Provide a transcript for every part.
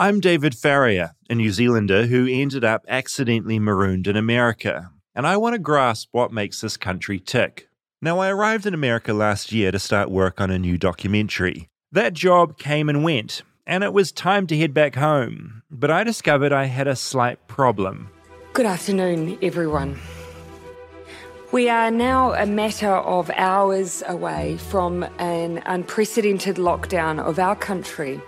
I'm David Farrier, a New Zealander who ended up accidentally marooned in America, and I want to grasp what makes this country tick. Now, I arrived in America last year to start work on a new documentary. That job came and went, and it was time to head back home, but I discovered I had a slight problem. Good afternoon, everyone. We are now a matter of hours away from an unprecedented lockdown of our country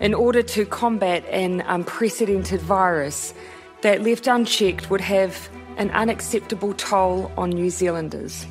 in order to combat an unprecedented virus that, left unchecked, would have an unacceptable toll on New Zealanders.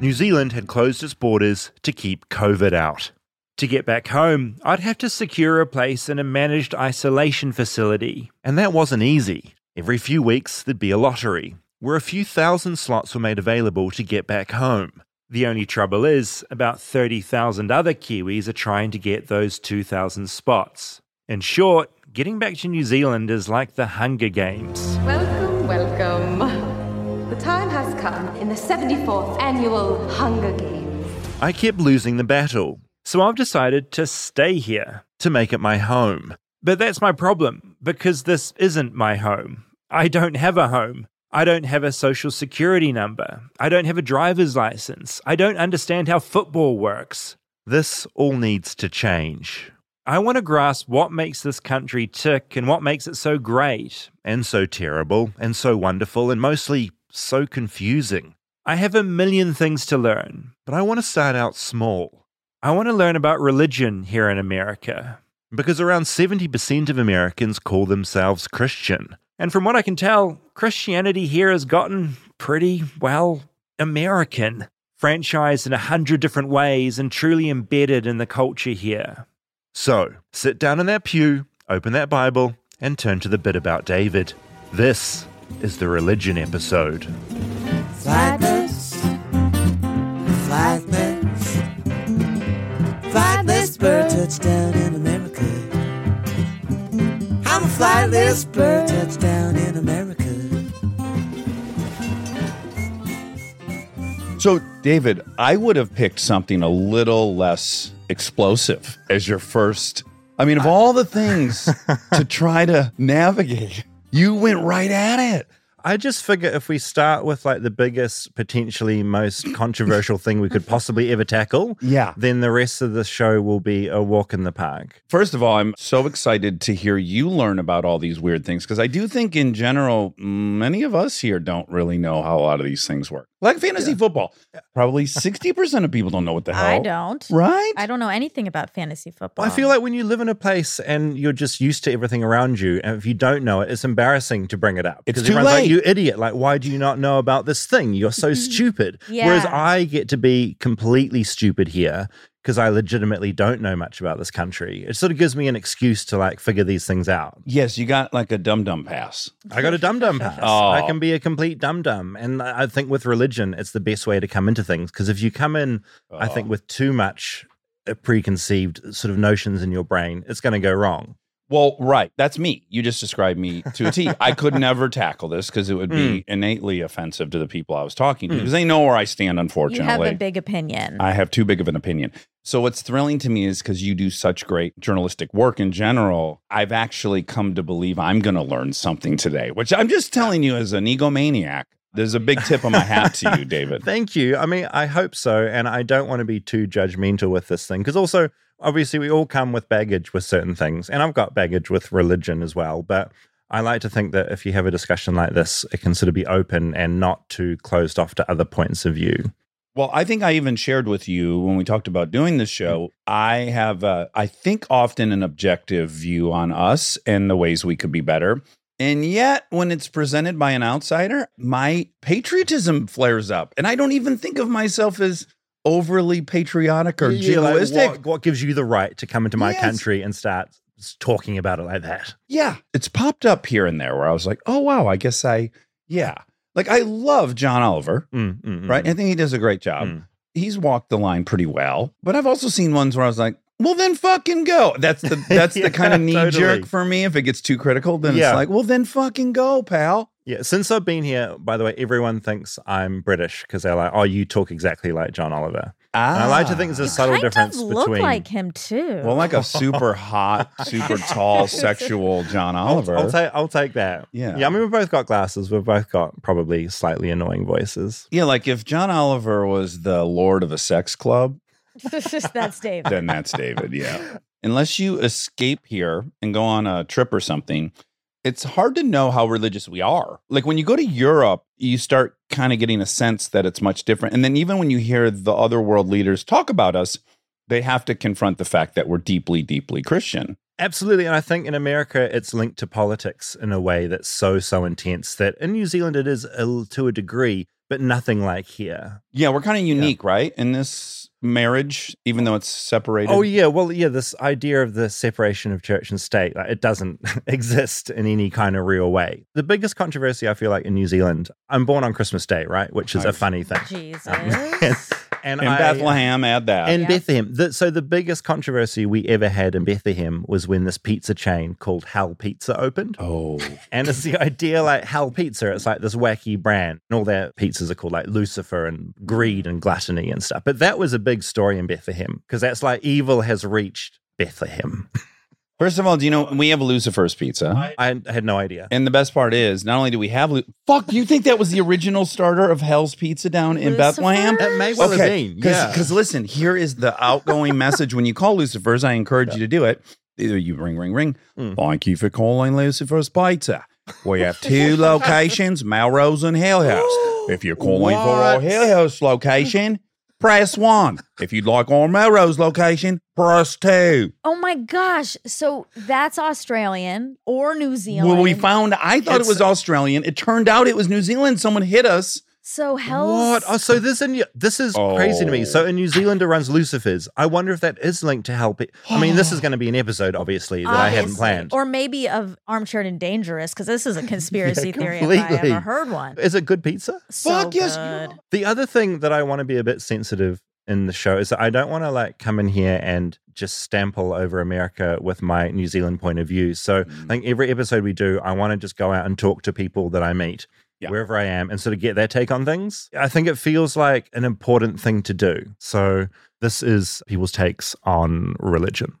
New Zealand had closed its borders to keep COVID out. To get back home, I'd have to secure a place in a managed isolation facility, and that wasn't easy. Every few weeks, there'd be a lottery, where a few thousand slots were made available to get back home. The only trouble is, about 30,000 other Kiwis are trying to get those 2,000 spots. In short, getting back to New Zealand is like the Hunger Games. Welcome, welcome. The time has come in the 74th annual Hunger Games. I kept losing the battle, so I've decided to stay here, to make it my home. But that's my problem, because this isn't my home. I don't have a home. I don't have a social security number. I don't have a driver's license. I don't understand how football works. This all needs to change. I want to grasp what makes this country tick and what makes it so great, and so terrible, and so wonderful, and mostly so confusing. I have a million things to learn, but I want to start out small. I want to learn about religion here in America, because around 70% of Americans call themselves Christian. And from what I can tell, Christianity here has gotten pretty, well, American, franchised in a hundred different ways and truly embedded in the culture here. So, sit down in that pew, open that Bible, and turn to the bit about David. This is the religion episode. Flightless, flightless, flightless bird touchdown in America. I'm a flightless bird touchdown in America. So, David, I would have picked something a little less explosive as your first. I mean, of all the things to try to navigate, you went right at it. I just figure if we start with like the biggest, potentially most controversial thing we could possibly ever tackle, Yeah. then the rest of the show will be a walk in the park. First of all, I'm so excited to hear you learn about all these weird things because I do think, in general, many of us here don't really know how a lot of these things work. Like fantasy football, probably 60% of people don't know what the hell. I don't. Right? I don't know anything about fantasy football. I feel like when you live in a place and you're just used to everything around you, and if you don't know it, it's embarrassing to bring it up. It's Because too everyone's like, late. You idiot. Like, why do you not know about this thing? You're so stupid. Whereas I get to be completely stupid here because I legitimately don't know much about this country. It sort of gives me an excuse to like figure these things out. yes, you got like a dum dum pass. I got a dum dum pass. Oh. I can be a complete dum dum. And I I think with religion, it's the best way to come into things. Because if you come in, I think, Oh. with too much uh, preconceived sort of notions in your brain, it's going to go wrong. Well, right. That's me. You just described me to a T. I could never tackle this because it would be innately offensive to the people I was talking to Mm. because they know where I stand, unfortunately. you have a big opinion. I have too big of an opinion. So what's thrilling to me is because you do such great journalistic work in general, I've actually come to believe I'm going to learn something today, which I'm just telling you as an egomaniac. There's a big tip on my hat to you, David. Thank you. I mean, I hope so. And I don't want to be too judgmental with this thing because also, obviously, we all come with baggage with certain things. And I've got baggage with religion as well. But I like to think that if you have a discussion like this, it can sort of be open and not too closed off to other points of view. Well, I think I even shared with you when we talked about doing this show. I have, uh, I think, often an objective view on us and the ways we could be better. And yet, when it's presented by an outsider, my patriotism flares up. And I don't even think of myself as overly patriotic or You're like, what, what gives you the right to come into my Yes. country and start talking about it like that? Yeah, it's popped up here and there where I was like, oh, wow, I guess I, yeah. Like, I love John Oliver, Mm, mm, mm. right? I think he does a great job. Mm. He's walked the line pretty well. But I've also seen ones where I was like, well, then fucking go. That's the that's Yeah, the kind of knee totally. jerk for me. If it gets too critical, then Yeah. it's like, well, then fucking go, pal. Yeah, since I've been here, by the way, everyone thinks I'm British because they're like, "Oh, you talk exactly like John Oliver." Ah, And I like to think there's a You subtle kind difference of look between. like him too. well, like a super hot, super tall, sexual John I'll, Oliver. I'll take I'll take that. Yeah. yeah. I mean, we've both got glasses. We've both got probably slightly annoying voices. yeah, like if John Oliver was the lord of a sex club, That's David. then that's David. Yeah. Unless you escape here and go on a trip or something, it's hard to know how religious we are. Like when you go to Europe, you start kind of getting a sense that it's much different. And then even when you hear the other world leaders talk about us, they have to confront the fact that we're deeply, deeply Christian. Absolutely. And I think in America, it's linked to politics in a way that's so, so intense that in New Zealand, it is a, to a degree, but nothing like here. Yeah, we're kind of unique, right? In this marriage, even though it's separated. Oh, yeah. Well, yeah, this idea of the separation of church and state, like, it doesn't exist in any kind of real way. The biggest controversy I feel like in New Zealand, I'm born on Christmas Day, right? Which is a funny thing. Jesus. Um, and and In I- Bethlehem, add that. And Yeah. Bethlehem. The, so the biggest controversy we ever had in Bethlehem was when this pizza chain called Hell Pizza opened. oh, And it's the idea like Hell Pizza. It's like this wacky brand. And all their pizzas are called like Lucifer and Greed and Gluttony and stuff. But that was a big story in Bethlehem because that's like evil has reached Bethlehem. first of all, do you know we have Lucifer's Pizza? I had no idea. And the best part is, not only do we have Lu- fuck, do you think that was the original starter of Hell's Pizza down in Lucifer? Bethlehem? It may well have been. Yeah. Because listen, here is the outgoing message when you call Lucifer's. I encourage you to do it. Either you ring, ring, ring. Mm. Thank you for calling Lucifer's Pizza. We have two locations, Melrose and Hell House. If you're calling for our Hell House location, press one. If you'd like our Melrose location, press two. Oh my gosh. So that's Australian or New Zealand. Well, we found, I thought it was Australian. It turned out it was New Zealand. Someone hit us. So hell's What? Oh, so this in this is crazy to me. Oh. So a New Zealander runs Lucifer's. I wonder if that is linked to Hell. Pi- I mean, this is going to be an episode, obviously, that I hadn't planned. Or maybe of Armchair and Dangerous, because this is a conspiracy theory if I ever heard one. Is it good pizza? So Fuck yes. good. The other thing that I want to be a bit sensitive in the show is that I don't want to like come in here and just stamp all over America with my New Zealand point of view. So mm. I think every episode we do, I want to just go out and talk to people that I meet. Yeah. Wherever I am, and sort of get their take on things. I think it feels like an important thing to do. So, this is people's takes on religion.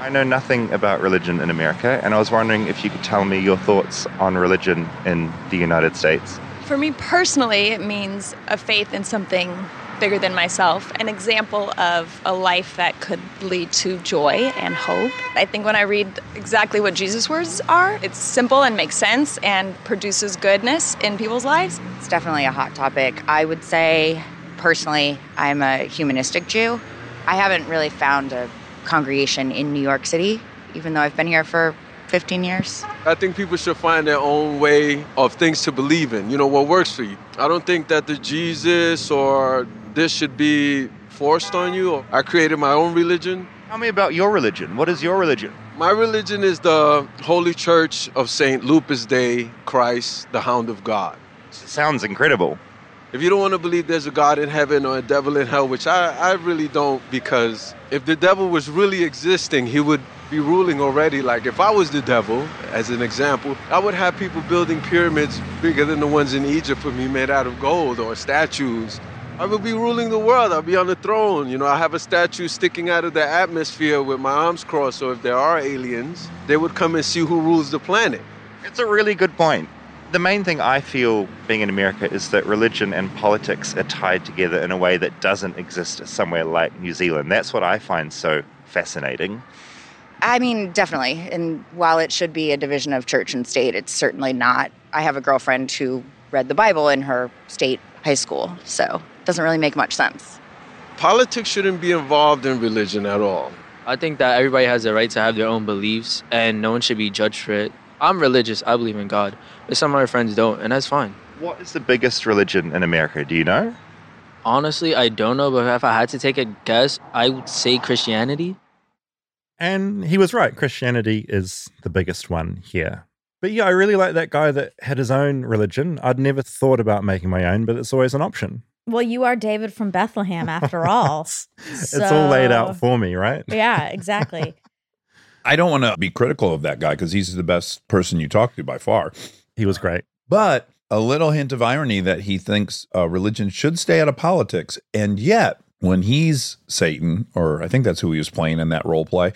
I know nothing about religion in America, and I was wondering if you could tell me your thoughts on religion in the United States. For me personally, it means a faith in something bigger than myself, an example of a life that could lead to joy and hope. I think when I read exactly what Jesus' words are, it's simple and makes sense and produces goodness in people's lives. It's definitely a hot topic. I would say, personally, I'm a humanistic Jew. I haven't really found a congregation in New York City, even though I've been here for 15 years. I think people should find their own way of things to believe in, you know, what works for you. I don't think that the Jesus or this should be forced on you. I created my own religion. Tell me about your religion. What is your religion? My religion is the Holy Church of St. Lupus Day, Christ, the Hound of God. sounds incredible. If you don't want to believe there's a God in heaven or a devil in hell, which I, I really don't, because if the devil was really existing, he would be ruling already. Like if I was the devil, as an example, I would have people building pyramids bigger than the ones in Egypt for me made out of gold or statues. I will be ruling the world. I'll be on the throne. You know, I have a statue sticking out of the atmosphere with my arms crossed. So if there are aliens, they would come and see who rules the planet. It's a really good point. The main thing I feel being in America is that religion and politics are tied together in a way that doesn't exist somewhere like New Zealand. That's what I find so fascinating. I mean, definitely. And while it should be a division of church and state, it's certainly not. I have a girlfriend who read the Bible in her state high school, so it doesn't really make much sense. Politics shouldn't be involved in religion at all. I think that everybody has the right to have their own beliefs and no one should be judged for it. I'm religious, I believe in God, but some of my friends don't, and that's fine. What is the biggest religion in America? Do you know? Honestly, I don't know, but if I had to take a guess, I would say Christianity. And he was right. Christianity is the biggest one here. But yeah, I really like that guy that had his own religion. I'd never thought about making my own, but it's always an option. Well, you are David from Bethlehem after all. it's, it's all laid out for me, right? yeah, exactly. I don't want to be critical of that guy because he's the best person you talk to by far. He was great. But a little hint of irony that he thinks uh, religion should stay out of politics. And yet, when he's Satan, or I think that's who he was playing in that role play,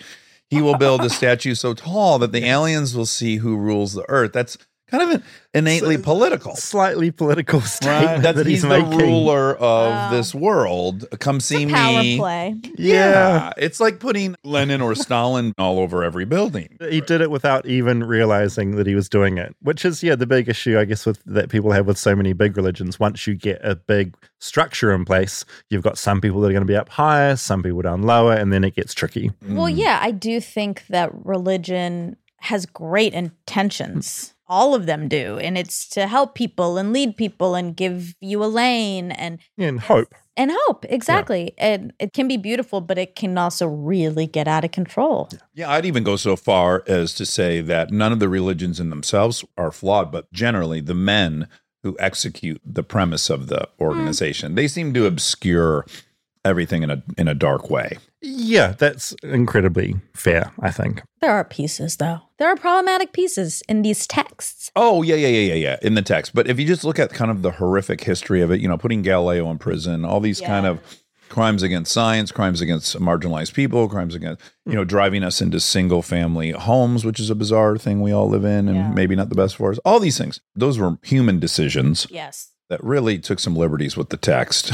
he will build a statue so tall that the aliens will see who rules the earth. That's kind of an innately political. Slightly political statement Right? That's, that he's, he's, the making. ruler of oh. this world. Come see Power me. play. Yeah. It's like putting Lenin or Stalin all over every building. He did it without even realizing that he was doing it, which is yeah the big issue I guess with that people have with so many big religions. Once you get a big structure in place, you've got some people that are going to be up higher, some people down lower, and then it gets tricky. Well, mm. yeah, I do think that religion has great intentions. All of them do. And it's to help people and lead people and give you a lane and And hope. and hope. Exactly. And it can be beautiful, but it can also really get out of control. Yeah, I'd even go so far as to say that none of the religions in themselves are flawed, but generally the men who execute the premise of the hmm. organization, they seem to obscure everything in a in a dark way. Yeah, that's incredibly fair. I think. There are pieces though. There are problematic pieces in these texts. Oh yeah, yeah, yeah, yeah, yeah. In the text, but if you just look at kind of the horrific history of it, you know, putting Galileo in prison, all these kind of crimes against science, crimes against marginalized people, crimes against you know driving us into single family homes, which is a bizarre thing we all live in, and maybe not the best for us. All these things, those were human decisions Yes. that really took some liberties with the text,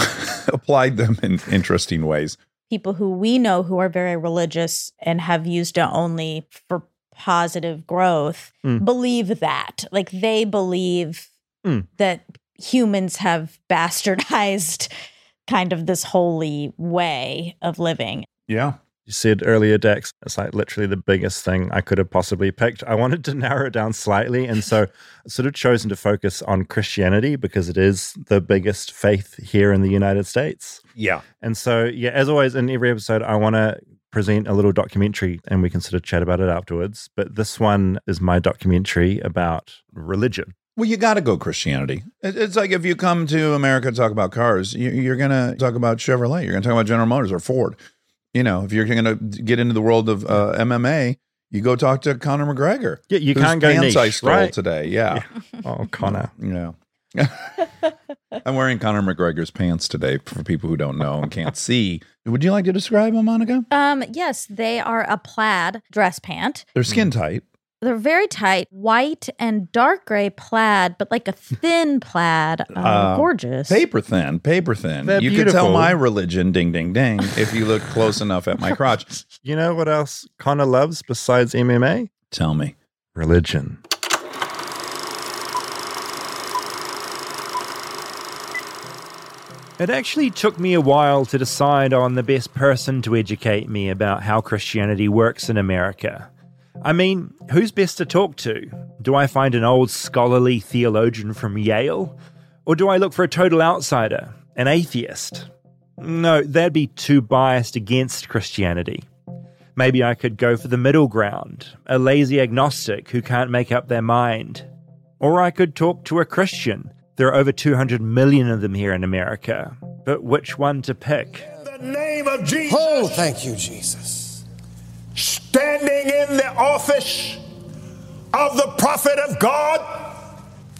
applied them in interesting ways. People who we know who are very religious and have used it only for positive growth Mm. believe that. Like they believe Mm. that humans have bastardized kind of this holy way of living. Yeah. You said earlier, Dax, it's like literally the biggest thing I could have possibly picked. I wanted to narrow it down slightly. And so I sort of chosen to focus on Christianity because it is the biggest faith here in the United States. Yeah. And so, yeah, as always, in every episode, I want to present a little documentary and we can sort of chat about it afterwards. But this one is my documentary about religion. Well, you got to go Christianity. It's like if you come to America to talk about cars, you- you're going to talk about Chevrolet. You're going to talk about General Motors or Ford. You know, if you're going to get into the world of uh, MMA, you go talk to Conor McGregor. Yeah, you can't go pants I stole right? today. Yeah. Oh, Conor. You know. I'm wearing Conor McGregor's pants today for people who don't know and can't see. Would you like to describe them, Monica? Um, yes, they are a plaid dress pant. They're skin tight. They're very tight, white and dark gray plaid, but like a thin plaid. Uh, Uh, gorgeous. Paper thin, paper thin. They're you can tell my religion, ding, ding, ding, if you look close enough at my crotch. You know what else Conor loves besides MMA? Tell me. Religion. It actually took me a while to decide on the best person to educate me about how Christianity works in America. I mean, who's best to talk to? Do I find an old scholarly theologian from Yale? Or do I look for a total outsider, an atheist? No, that'd be too biased against Christianity. Maybe I could go for the middle ground, a lazy agnostic who can't make up their mind. Or I could talk to a Christian. There are over 200 million of them here in America. But which one to pick? the name of Jesus. Oh, thank you, Jesus. Standing in the office of the prophet of God,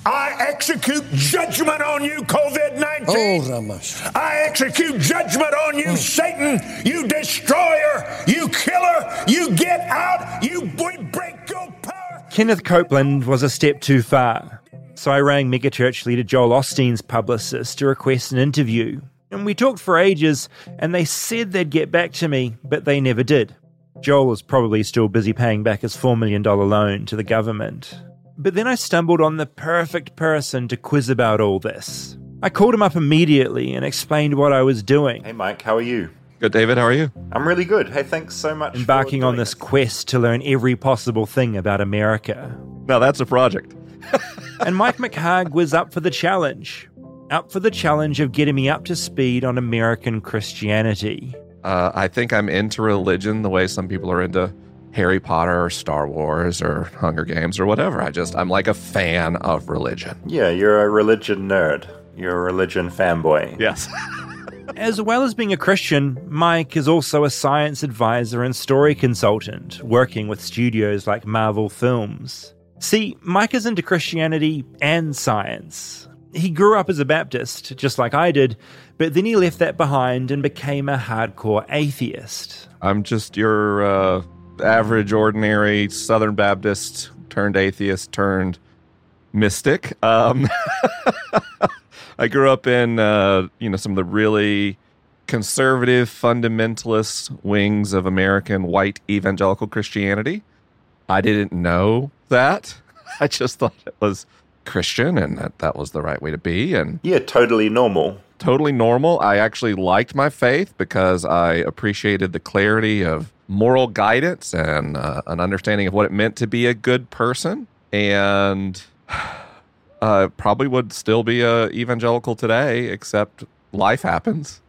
I execute judgment on you, COVID 19. Oh, Ramash. I execute judgment on you, mm. Satan, you destroyer, you killer, you get out, you we break your power. Kenneth Copeland was a step too far. So I rang megachurch leader Joel Osteen's publicist to request an interview. And we talked for ages, and they said they'd get back to me, but they never did. Joel was probably still busy paying back his $4 million loan to the government. But then I stumbled on the perfect person to quiz about all this. I called him up immediately and explained what I was doing. Hey, Mike, how are you? Good, David. How are you? I'm really good. Hey, thanks so much. Embarking on this quest to learn every possible thing about America. Now that's a project. And Mike McHargue was up for the challenge. Up for the challenge of getting me up to speed on American Christianity. Uh, I think I'm into religion the way some people are into Harry Potter or Star Wars or Hunger Games or whatever. I just, I'm like a fan of religion. Yeah, you're a religion nerd. You're a religion fanboy. Yes. As well as being a Christian, Mike is also a science advisor and story consultant, working with studios like Marvel Films. See, Mike is into Christianity and science. He grew up as a Baptist, just like I did, but then he left that behind and became a hardcore atheist. I'm just your uh, average, ordinary Southern Baptist turned atheist turned mystic. Um, I grew up in uh, you know some of the really conservative fundamentalist wings of American white evangelical Christianity. I didn't know that. I just thought it was Christian and that that was the right way to be and Yeah, totally normal. totally normal. I actually liked my faith because I appreciated the clarity of moral guidance and uh, an understanding of what it meant to be a good person. And uh, probably would still be a evangelical today, except life happens.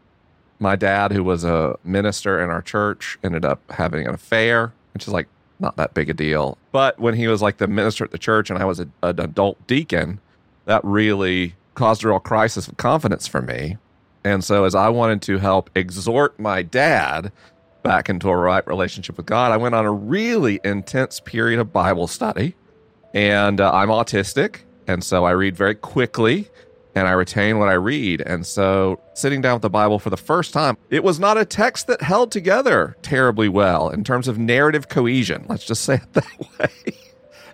My dad, who was a minister in our church, ended up having an affair, which is like not that big a deal. But when he was like the minister at the church and I was a, an adult deacon, that really caused a real crisis of confidence for me. And so, as I wanted to help exhort my dad back into a right relationship with God, I went on a really intense period of Bible study. And uh, I'm autistic. And so I read very quickly and I retain what I read. And so, sitting down with the Bible for the first time, it was not a text that held together terribly well in terms of narrative cohesion. Let's just say it that way.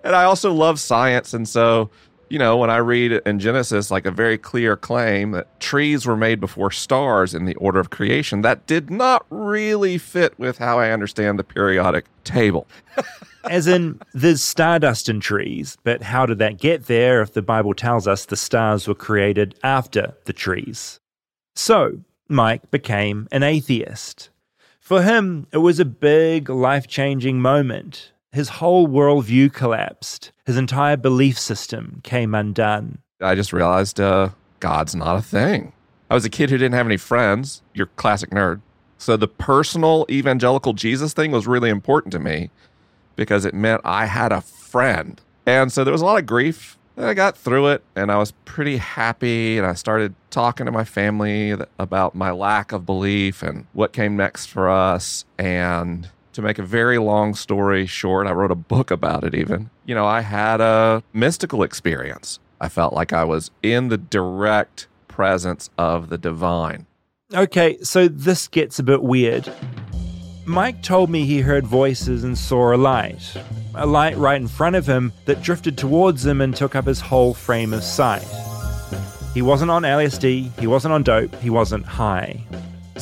and I also love science. And so, you know, when I read in Genesis, like a very clear claim that trees were made before stars in the order of creation, that did not really fit with how I understand the periodic table. As in, there's stardust in trees, but how did that get there if the Bible tells us the stars were created after the trees? So, Mike became an atheist. For him, it was a big, life changing moment. His whole worldview collapsed, his entire belief system came undone. I just realized uh, God's not a thing. I was a kid who didn't have any friends, your classic nerd. So the personal evangelical Jesus thing was really important to me because it meant I had a friend. And so there was a lot of grief. And I got through it and I was pretty happy. And I started talking to my family about my lack of belief and what came next for us. And to make a very long story short, I wrote a book about it even. You know, I had a mystical experience. I felt like I was in the direct presence of the divine. Okay, so this gets a bit weird. Mike told me he heard voices and saw a light. A light right in front of him that drifted towards him and took up his whole frame of sight. He wasn't on LSD, he wasn't on dope, he wasn't high.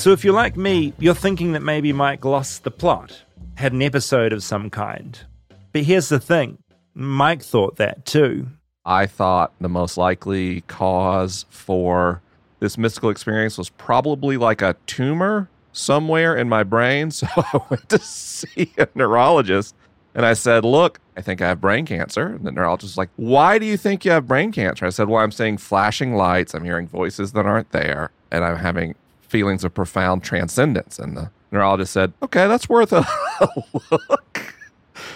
So if you're like me, you're thinking that maybe Mike lost the plot, had an episode of some kind. But here's the thing Mike thought that too. I thought the most likely cause for this mystical experience was probably like a tumor somewhere in my brain. So I went to see a neurologist and I said, Look, I think I have brain cancer. And the neurologist was like, Why do you think you have brain cancer? I said, Well, I'm seeing flashing lights, I'm hearing voices that aren't there, and I'm having feelings of profound transcendence. And the neurologist said, Okay, that's worth a look.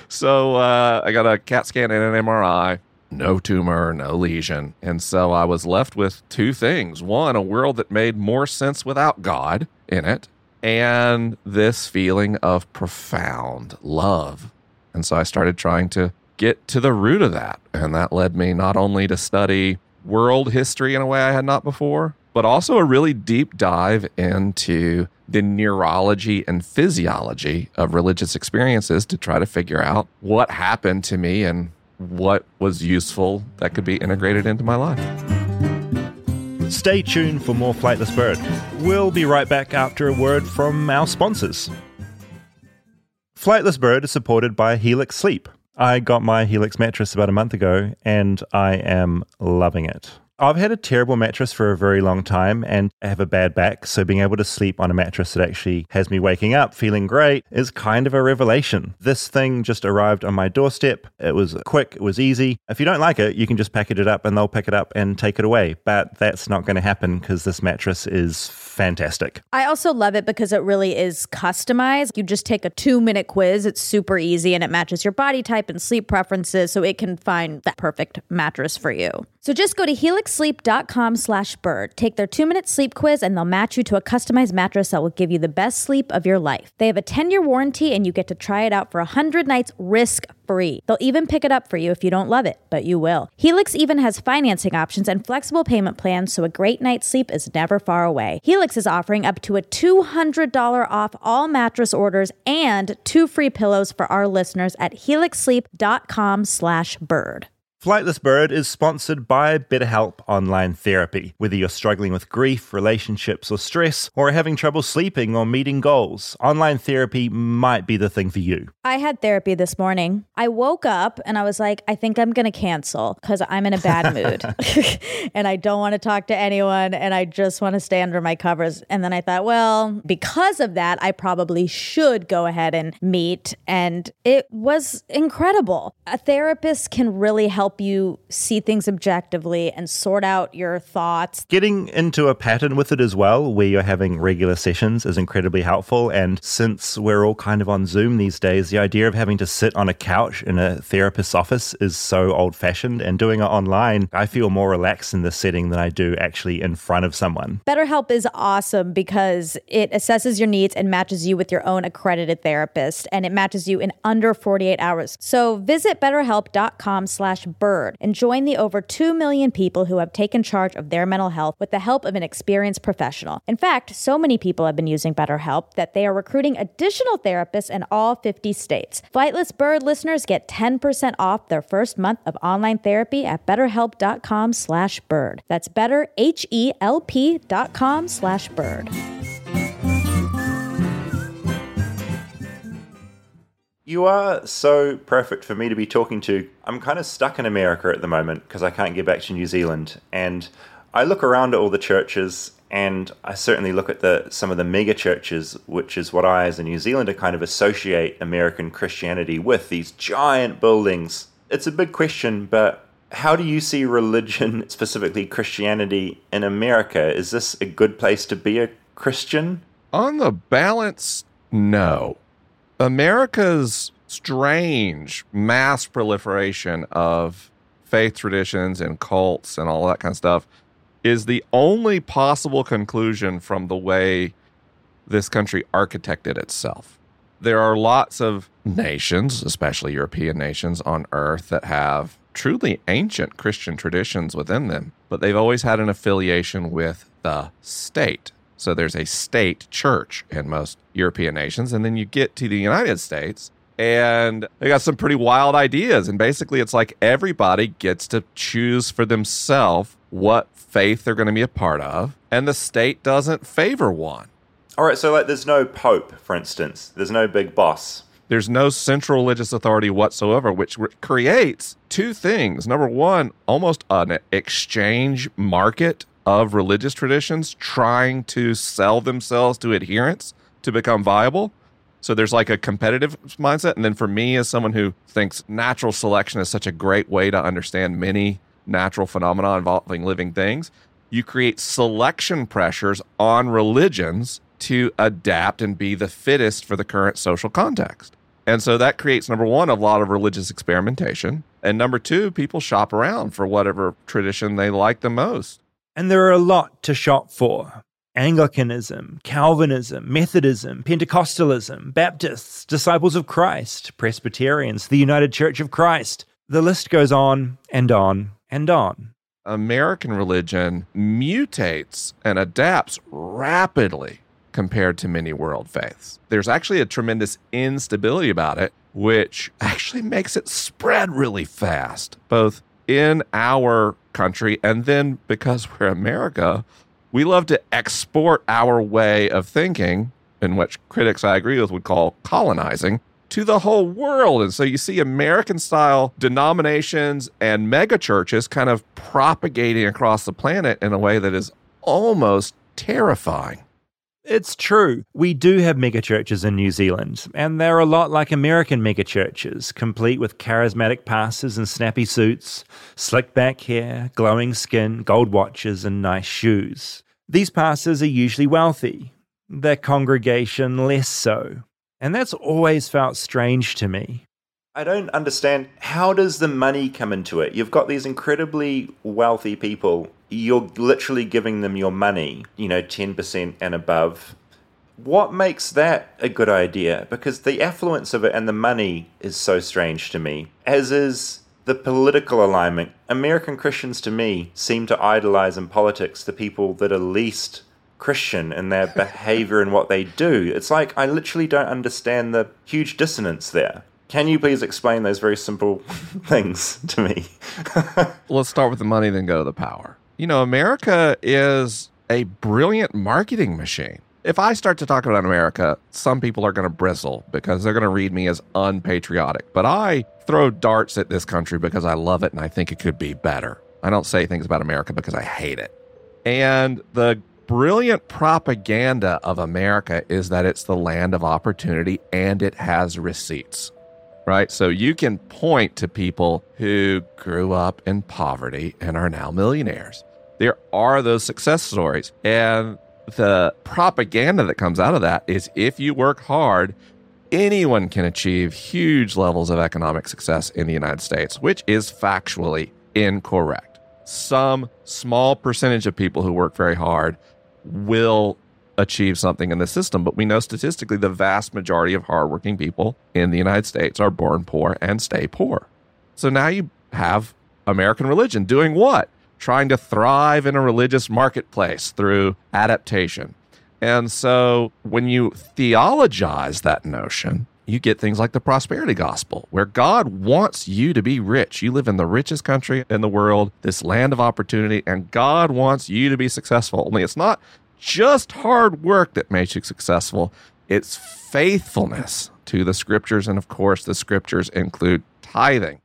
So uh, I got a CAT scan and an MRI no tumor, no lesion. And so I was left with two things one, a world that made more sense without God in it, and this feeling of profound love. And so I started trying to get to the root of that. And that led me not only to study world history in a way I had not before, but also a really deep dive into the neurology and physiology of religious experiences to try to figure out what happened to me and what was useful that could be integrated into my life. Stay tuned for more Flightless Bird. We'll be right back after a word from our sponsors. Flightless Bird is supported by Helix Sleep. I got my Helix mattress about a month ago and I am loving it. I've had a terrible mattress for a very long time and I have a bad back, so being able to sleep on a mattress that actually has me waking up feeling great is kind of a revelation. This thing just arrived on my doorstep. It was quick, it was easy. If you don't like it, you can just package it up and they'll pick it up and take it away. But that's not going to happen because this mattress is fantastic. I also love it because it really is customized. You just take a two minute quiz. It's super easy and it matches your body type and sleep preferences. So it can find that perfect mattress for you. So just go to helixsleep.com slash bird. Take their two-minute sleep quiz and they'll match you to a customized mattress that will give you the best sleep of your life. They have a 10-year warranty and you get to try it out for 100 nights risk-free. They'll even pick it up for you if you don't love it, but you will. Helix even has financing options and flexible payment plans so a great night's sleep is never far away. Helix is offering up to a $200 off all mattress orders and two free pillows for our listeners at helixsleep.com slash bird. Flightless Bird is sponsored by BetterHelp Online Therapy. Whether you're struggling with grief, relationships, or stress, or having trouble sleeping or meeting goals, online therapy might be the thing for you. I had therapy this morning. I woke up and I was like, I think I'm going to cancel because I'm in a bad mood and I don't want to talk to anyone and I just want to stay under my covers. And then I thought, well, because of that, I probably should go ahead and meet. And it was incredible. A therapist can really help you see things objectively and sort out your thoughts. Getting into a pattern with it as well, where you're having regular sessions, is incredibly helpful. And since we're all kind of on Zoom these days, the idea of having to sit on a couch in a therapist's office is so old fashioned. And doing it online, I feel more relaxed in this setting than I do actually in front of someone. BetterHelp is awesome because it assesses your needs and matches you with your own accredited therapist, and it matches you in under 48 hours. So visit betterhelp.com slash bird and join the over 2 million people who have taken charge of their mental health with the help of an experienced professional. In fact, so many people have been using BetterHelp that they are recruiting additional therapists in all 50 states. Flightless Bird listeners get 10% off their first month of online therapy at betterhelp.com slash bird. That's better, H-E-L-P dot com slash bird. You are so perfect for me to be talking to. I'm kind of stuck in America at the moment because I can't get back to New Zealand. And I look around at all the churches and I certainly look at the some of the mega churches, which is what I as a New Zealander kind of associate American Christianity with, these giant buildings. It's a big question, but how do you see religion, specifically Christianity, in America? Is this a good place to be a Christian? On the balance, no. America's strange mass proliferation of faith traditions and cults and all that kind of stuff is the only possible conclusion from the way this country architected itself. There are lots of nations, especially European nations on earth, that have truly ancient Christian traditions within them, but they've always had an affiliation with the state. So there's a state church in most European nations. And then you get to the United States and they got some pretty wild ideas. And basically, it's like everybody gets to choose for themselves what faith they're going to be a part of, and the state doesn't favor one. All right, so like there's no pope, for instance. There's no big boss. There's no central religious authority whatsoever, which re- creates two things. Number one, almost an exchange market of religious traditions trying to sell themselves to adherents to become viable. So there's like a competitive mindset. And then for me, as someone who thinks natural selection is such a great way to understand many natural phenomena involving living things, you create selection pressures on religions to adapt and be the fittest for the current social context. And so that creates number one, a lot of religious experimentation. And number two, people shop around for whatever tradition they like the most. And there are a lot to shop for. Anglicanism, Calvinism, Methodism, Pentecostalism, Baptists, Disciples of Christ, Presbyterians, the United Church of Christ. The list goes on and on and on. American religion mutates and adapts rapidly compared to many world faiths. There's actually a tremendous instability about it, which actually makes it spread really fast, both in our country and then because we're America, we love to export our way of thinking, in which critics I agree with would call colonizing, to the whole world. And so you see American style denominations and megachurches kind of propagating across the planet in a way that is almost terrifying. It's true. We do have megachurches in New Zealand, and they're a lot like American megachurches, complete with charismatic pastors in snappy suits, slick back hair, glowing skin, gold watches, and nice shoes. These pastors are usually wealthy, their congregation less so. And that's always felt strange to me. I don't understand how does the money come into it? You've got these incredibly wealthy people. You're literally giving them your money, you know, 10% and above. What makes that a good idea? Because the affluence of it and the money is so strange to me, as is the political alignment. American Christians, to me, seem to idolize in politics the people that are least Christian in their behavior and what they do. It's like I literally don't understand the huge dissonance there. Can you please explain those very simple things to me? Let's start with the money, then go to the power. You know, America is a brilliant marketing machine. If I start to talk about America, some people are going to bristle because they're going to read me as unpatriotic. But I throw darts at this country because I love it and I think it could be better. I don't say things about America because I hate it. And the brilliant propaganda of America is that it's the land of opportunity and it has receipts right? So you can point to people who grew up in poverty and are now millionaires. There are those success stories. And the propaganda that comes out of that is if you work hard, anyone can achieve huge levels of economic success in the United States, which is factually incorrect. Some small percentage of people who work very hard will achieve something in the system. But we know statistically the vast majority of hardworking people in the United States are born poor and stay poor. So now you have American religion doing what? Trying to thrive in a religious marketplace through adaptation. And so when you theologize that notion, you get things like the prosperity gospel, where God wants you to be rich. You live in the richest country in the world, this land of opportunity, and God wants you to be successful. Only it's not just hard work that makes you successful. It's faithfulness to the scriptures. And of course, the scriptures include tithing.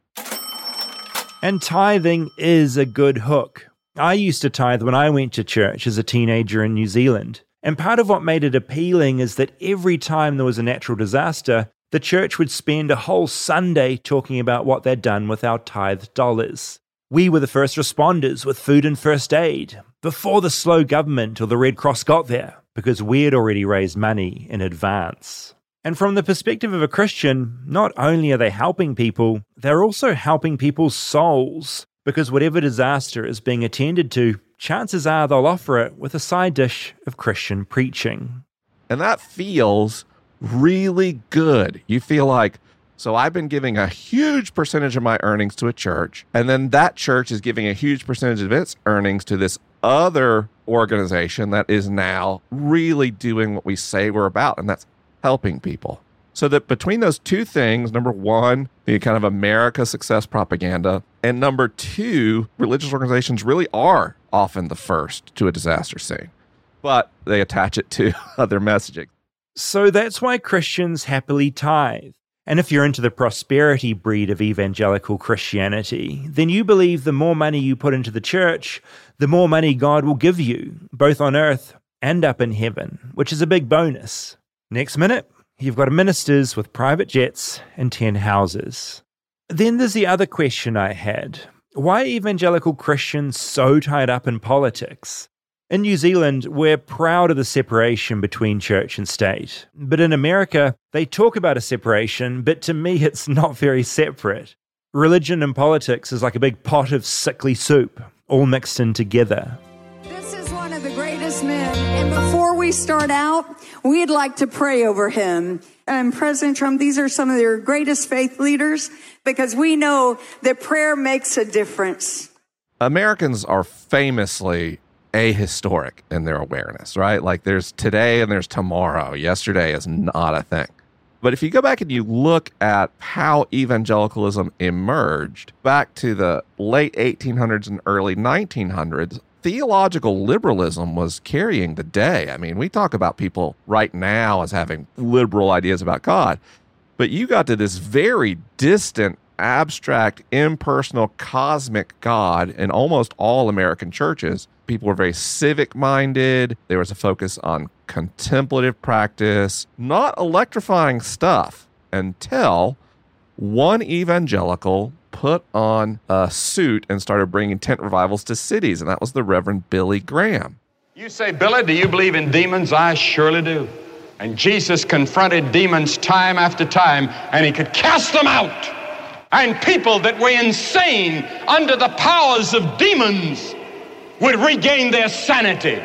And tithing is a good hook. I used to tithe when I went to church as a teenager in New Zealand. And part of what made it appealing is that every time there was a natural disaster, the church would spend a whole Sunday talking about what they'd done with our tithe dollars. We were the first responders with food and first aid before the slow government or the Red Cross got there because we had already raised money in advance. And from the perspective of a Christian, not only are they helping people, they're also helping people's souls because whatever disaster is being attended to, chances are they'll offer it with a side dish of Christian preaching. And that feels really good. You feel like, so I've been giving a huge percentage of my earnings to a church, and then that church is giving a huge percentage of its earnings to this other organization that is now really doing what we say we're about, and that's helping people. So that between those two things, number one, the kind of America success propaganda, and number two, religious organizations really are often the first to a disaster scene, but they attach it to other messaging. So that's why Christians happily tithe. And if you're into the prosperity breed of evangelical Christianity, then you believe the more money you put into the church, the more money God will give you, both on earth and up in heaven, which is a big bonus. Next minute, you've got ministers with private jets and 10 houses. Then there's the other question I had why are evangelical Christians so tied up in politics? In New Zealand, we're proud of the separation between church and state. But in America, they talk about a separation, but to me, it's not very separate. Religion and politics is like a big pot of sickly soup, all mixed in together. This is one of the greatest men. And before we start out, we'd like to pray over him. And President Trump, these are some of your greatest faith leaders because we know that prayer makes a difference. Americans are famously ahistoric in their awareness, right? Like there's today and there's tomorrow. Yesterday is not a thing. But if you go back and you look at how evangelicalism emerged back to the late 1800s and early 1900s, theological liberalism was carrying the day. I mean, we talk about people right now as having liberal ideas about God, but you got to this very distant, abstract, impersonal, cosmic God in almost all American churches people were very civic minded. There was a focus on contemplative practice, not electrifying stuff until one evangelical put on a suit and started bringing tent revivals to cities, and that was the Reverend Billy Graham. You say, Billy, do you believe in demons? I surely do. And Jesus confronted demons time after time, and he could cast them out. and people that were insane under the powers of demons would regain their sanity.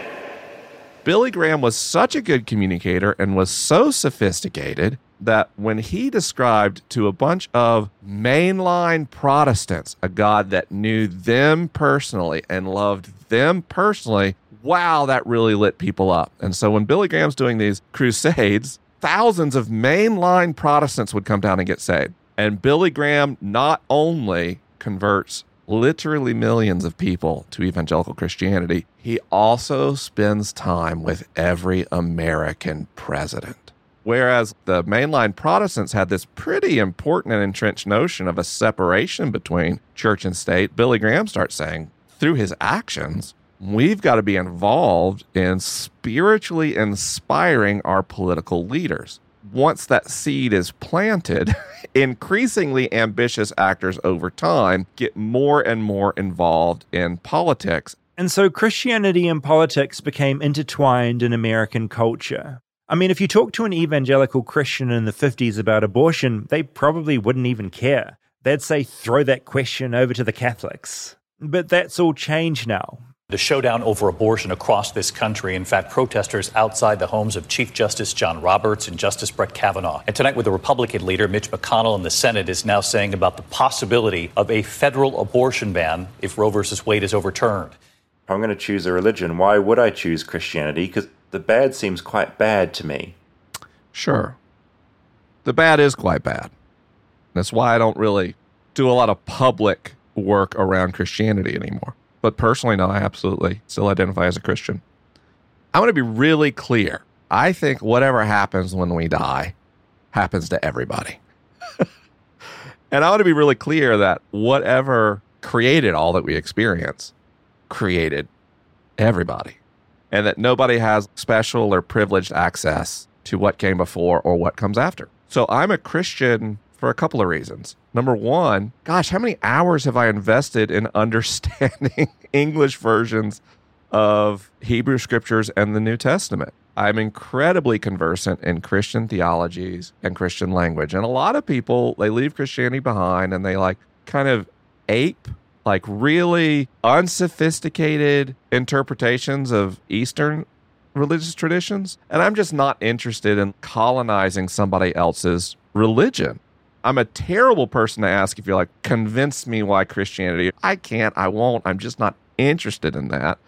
Billy Graham was such a good communicator and was so sophisticated that when he described to a bunch of mainline Protestants a God that knew them personally and loved them personally, wow, that really lit people up. And so when Billy Graham's doing these crusades, thousands of mainline Protestants would come down and get saved. And Billy Graham not only converts literally millions of people to evangelical Christianity, he also spends time with every American president. Whereas the mainline Protestants had this pretty important and entrenched notion of a separation between church and state, Billy Graham starts saying, through his actions, we've got to be involved in spiritually inspiring our political leaders. Once that seed is planted, increasingly ambitious actors over time get more and more involved in politics. And so Christianity and politics became intertwined in American culture. I mean, if you talk to an evangelical Christian in the 50s about abortion, they probably wouldn't even care. They'd say, throw that question over to the Catholics. But that's all changed now. The showdown over abortion across this country. In fact, protesters outside the homes of Chief Justice John Roberts and Justice Brett Kavanaugh. And tonight, with the Republican leader Mitch McConnell in the Senate, is now saying about the possibility of a federal abortion ban if Roe versus Wade is overturned. I'm going to choose a religion, why would I choose Christianity? Because the bad seems quite bad to me. Sure. The bad is quite bad. That's why I don't really do a lot of public work around Christianity anymore. But personally, no, I absolutely still identify as a Christian. I want to be really clear. I think whatever happens when we die happens to everybody. and I want to be really clear that whatever created all that we experience created everybody. And that nobody has special or privileged access to what came before or what comes after. So I'm a Christian for a couple of reasons. Number one, gosh, how many hours have I invested in understanding English versions of Hebrew scriptures and the New Testament? I'm incredibly conversant in Christian theologies and Christian language. And a lot of people, they leave Christianity behind and they like kind of ape like really unsophisticated interpretations of Eastern religious traditions. And I'm just not interested in colonizing somebody else's religion. I'm a terrible person to ask if you're like, convince me why Christianity. I can't, I won't. I'm just not interested in that.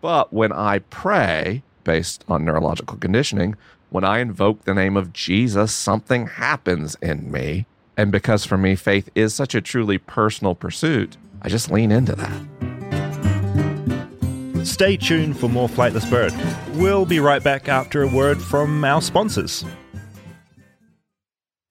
But when I pray, based on neurological conditioning, when I invoke the name of Jesus, something happens in me. And because for me, faith is such a truly personal pursuit, I just lean into that. Stay tuned for more Flightless Bird. We'll be right back after a word from our sponsors.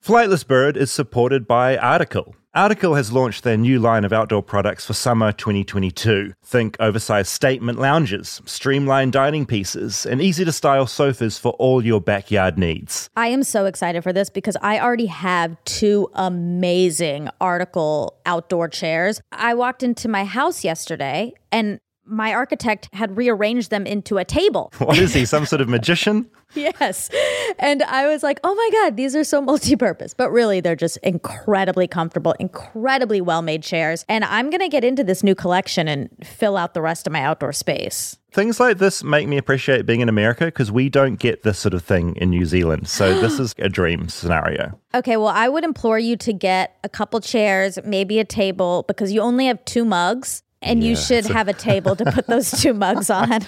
Flightless Bird is supported by Article. Article has launched their new line of outdoor products for summer 2022. Think oversized statement lounges, streamlined dining pieces, and easy to style sofas for all your backyard needs. I am so excited for this because I already have two amazing Article outdoor chairs. I walked into my house yesterday and my architect had rearranged them into a table. What is he, some sort of magician? yes. And I was like, oh my God, these are so multi purpose. But really, they're just incredibly comfortable, incredibly well made chairs. And I'm going to get into this new collection and fill out the rest of my outdoor space. Things like this make me appreciate being in America because we don't get this sort of thing in New Zealand. So this is a dream scenario. Okay, well, I would implore you to get a couple chairs, maybe a table, because you only have two mugs and yeah, you should have a table to put those two mugs on.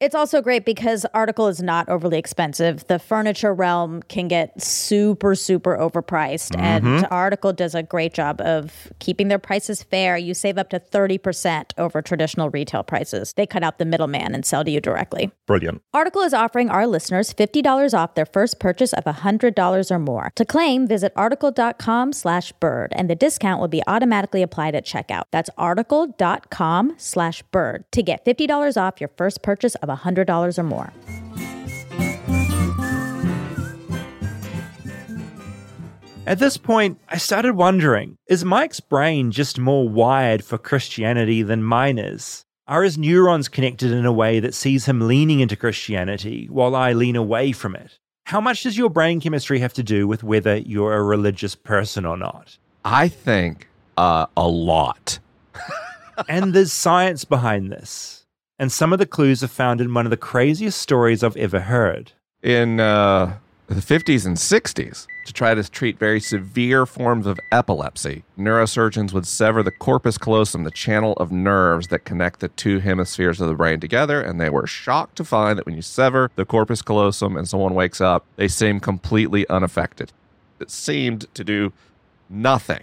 It's also great because Article is not overly expensive. The furniture realm can get super, super overpriced, mm-hmm. and Article does a great job of keeping their prices fair. You save up to 30% over traditional retail prices. They cut out the middleman and sell to you directly. Brilliant. Article is offering our listeners $50 off their first purchase of $100 or more. To claim, visit article.com slash bird, and the discount will be automatically applied at checkout. That's article.com com slash bird to get $50 off your first purchase of $100 or more. At this point, I started wondering is Mike's brain just more wired for Christianity than mine is? Are his neurons connected in a way that sees him leaning into Christianity while I lean away from it? How much does your brain chemistry have to do with whether you're a religious person or not? I think uh, a lot. and there's science behind this. And some of the clues are found in one of the craziest stories I've ever heard. In uh, the 50s and 60s, to try to treat very severe forms of epilepsy, neurosurgeons would sever the corpus callosum, the channel of nerves that connect the two hemispheres of the brain together. And they were shocked to find that when you sever the corpus callosum and someone wakes up, they seem completely unaffected. It seemed to do nothing.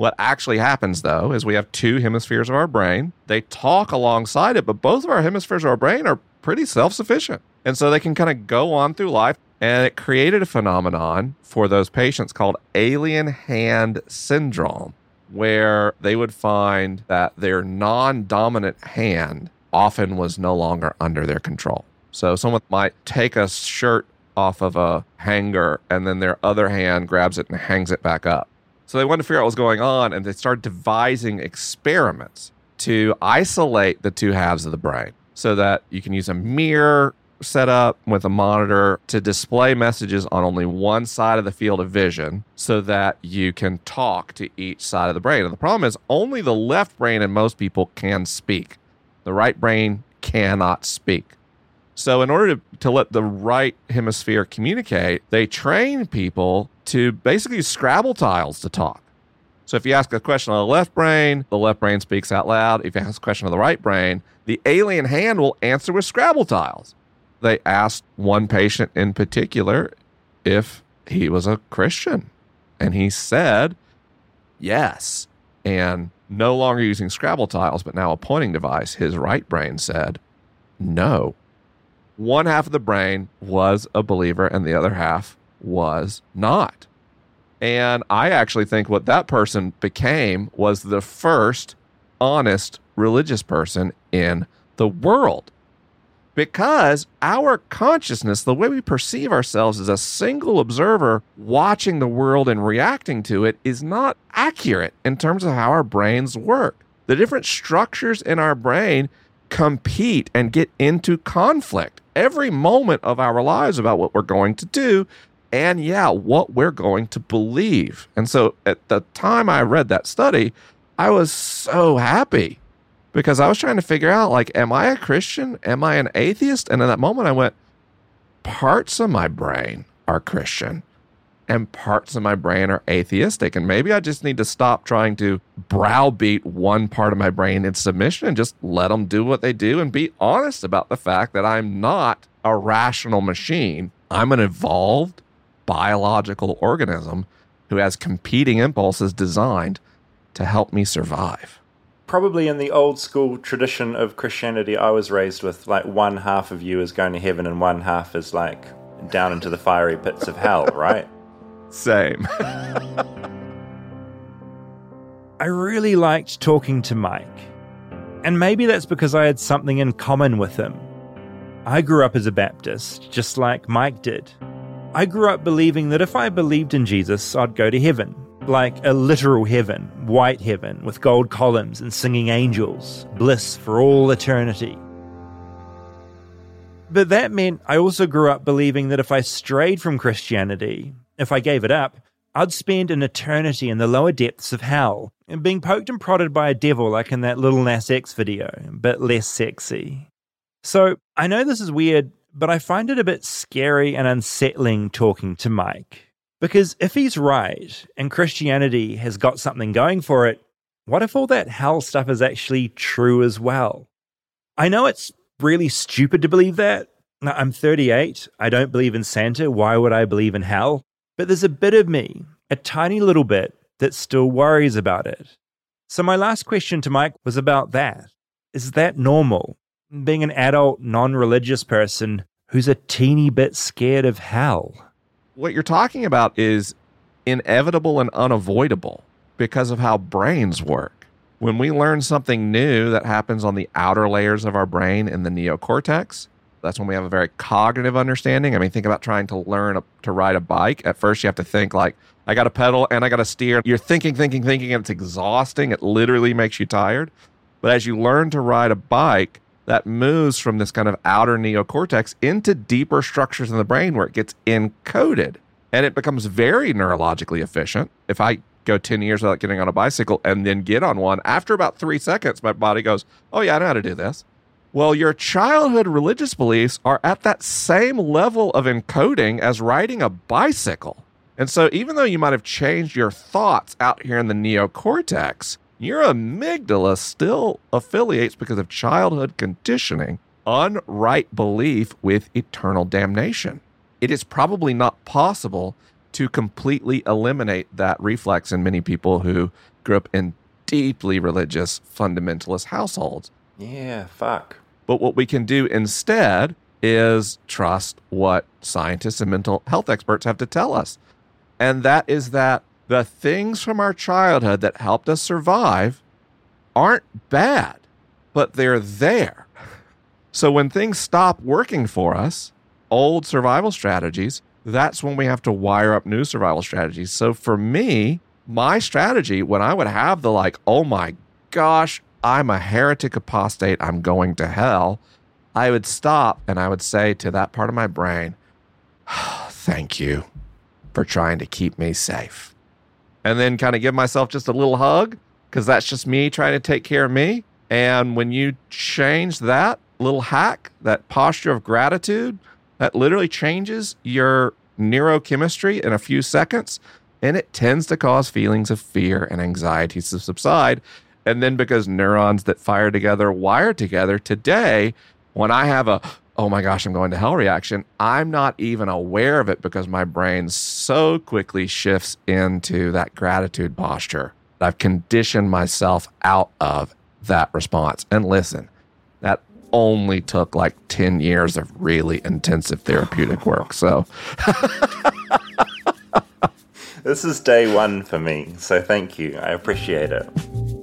What actually happens, though, is we have two hemispheres of our brain. They talk alongside it, but both of our hemispheres of our brain are pretty self sufficient. And so they can kind of go on through life. And it created a phenomenon for those patients called alien hand syndrome, where they would find that their non dominant hand often was no longer under their control. So someone might take a shirt off of a hanger and then their other hand grabs it and hangs it back up. So they wanted to figure out what was going on and they started devising experiments to isolate the two halves of the brain so that you can use a mirror setup with a monitor to display messages on only one side of the field of vision so that you can talk to each side of the brain. And the problem is only the left brain in most people can speak. The right brain cannot speak. So, in order to, to let the right hemisphere communicate, they train people to basically use Scrabble tiles to talk. So, if you ask a question on the left brain, the left brain speaks out loud. If you ask a question on the right brain, the alien hand will answer with Scrabble tiles. They asked one patient in particular if he was a Christian, and he said yes. And no longer using Scrabble tiles, but now a pointing device, his right brain said no one half of the brain was a believer and the other half was not. And I actually think what that person became was the first honest religious person in the world. Because our consciousness, the way we perceive ourselves as a single observer watching the world and reacting to it, is not accurate in terms of how our brains work. The different structures in our brain compete and get into conflict every moment of our lives about what we're going to do and yeah, what we're going to believe. And so at the time I read that study, I was so happy because I was trying to figure out like am I a Christian? Am I an atheist? And in that moment I went parts of my brain are Christian and parts of my brain are atheistic. And maybe I just need to stop trying to browbeat one part of my brain in submission and just let them do what they do and be honest about the fact that I'm not a rational machine. I'm an evolved biological organism who has competing impulses designed to help me survive. Probably in the old school tradition of Christianity I was raised with, like one half of you is going to heaven and one half is like down into the fiery pits of hell, right? Same. I really liked talking to Mike. And maybe that's because I had something in common with him. I grew up as a Baptist, just like Mike did. I grew up believing that if I believed in Jesus, I'd go to heaven. Like a literal heaven, white heaven, with gold columns and singing angels, bliss for all eternity. But that meant I also grew up believing that if I strayed from Christianity, if I gave it up, I'd spend an eternity in the lower depths of hell and being poked and prodded by a devil like in that Lil Nas X video, but less sexy. So I know this is weird, but I find it a bit scary and unsettling talking to Mike. Because if he's right and Christianity has got something going for it, what if all that hell stuff is actually true as well? I know it's really stupid to believe that. I'm 38. I don't believe in Santa. Why would I believe in hell? But there's a bit of me, a tiny little bit, that still worries about it. So, my last question to Mike was about that. Is that normal? Being an adult, non religious person who's a teeny bit scared of hell? What you're talking about is inevitable and unavoidable because of how brains work. When we learn something new that happens on the outer layers of our brain in the neocortex, that's when we have a very cognitive understanding. I mean, think about trying to learn a, to ride a bike. At first, you have to think like, I got to pedal and I got to steer. You're thinking, thinking, thinking, and it's exhausting. It literally makes you tired. But as you learn to ride a bike, that moves from this kind of outer neocortex into deeper structures in the brain where it gets encoded and it becomes very neurologically efficient. If I go 10 years without getting on a bicycle and then get on one. After about three seconds, my body goes, Oh, yeah, I know how to do this. Well, your childhood religious beliefs are at that same level of encoding as riding a bicycle. And so, even though you might have changed your thoughts out here in the neocortex, your amygdala still affiliates because of childhood conditioning, unright belief with eternal damnation. It is probably not possible to completely eliminate that reflex in many people who grew up in deeply religious fundamentalist households. Yeah, fuck. But what we can do instead is trust what scientists and mental health experts have to tell us. And that is that the things from our childhood that helped us survive aren't bad, but they're there. So when things stop working for us, old survival strategies, that's when we have to wire up new survival strategies. So for me, my strategy when I would have the like, oh my gosh, I'm a heretic apostate, I'm going to hell, I would stop and I would say to that part of my brain, thank you for trying to keep me safe. And then kind of give myself just a little hug because that's just me trying to take care of me. And when you change that little hack, that posture of gratitude, that literally changes your neurochemistry in a few seconds. And it tends to cause feelings of fear and anxiety to subside. And then because neurons that fire together wire together today, when I have a, oh my gosh, I'm going to hell reaction, I'm not even aware of it because my brain so quickly shifts into that gratitude posture. I've conditioned myself out of that response. And listen, that only took like 10 years of really intensive therapeutic work. So This is day one for me, so thank you. I appreciate it.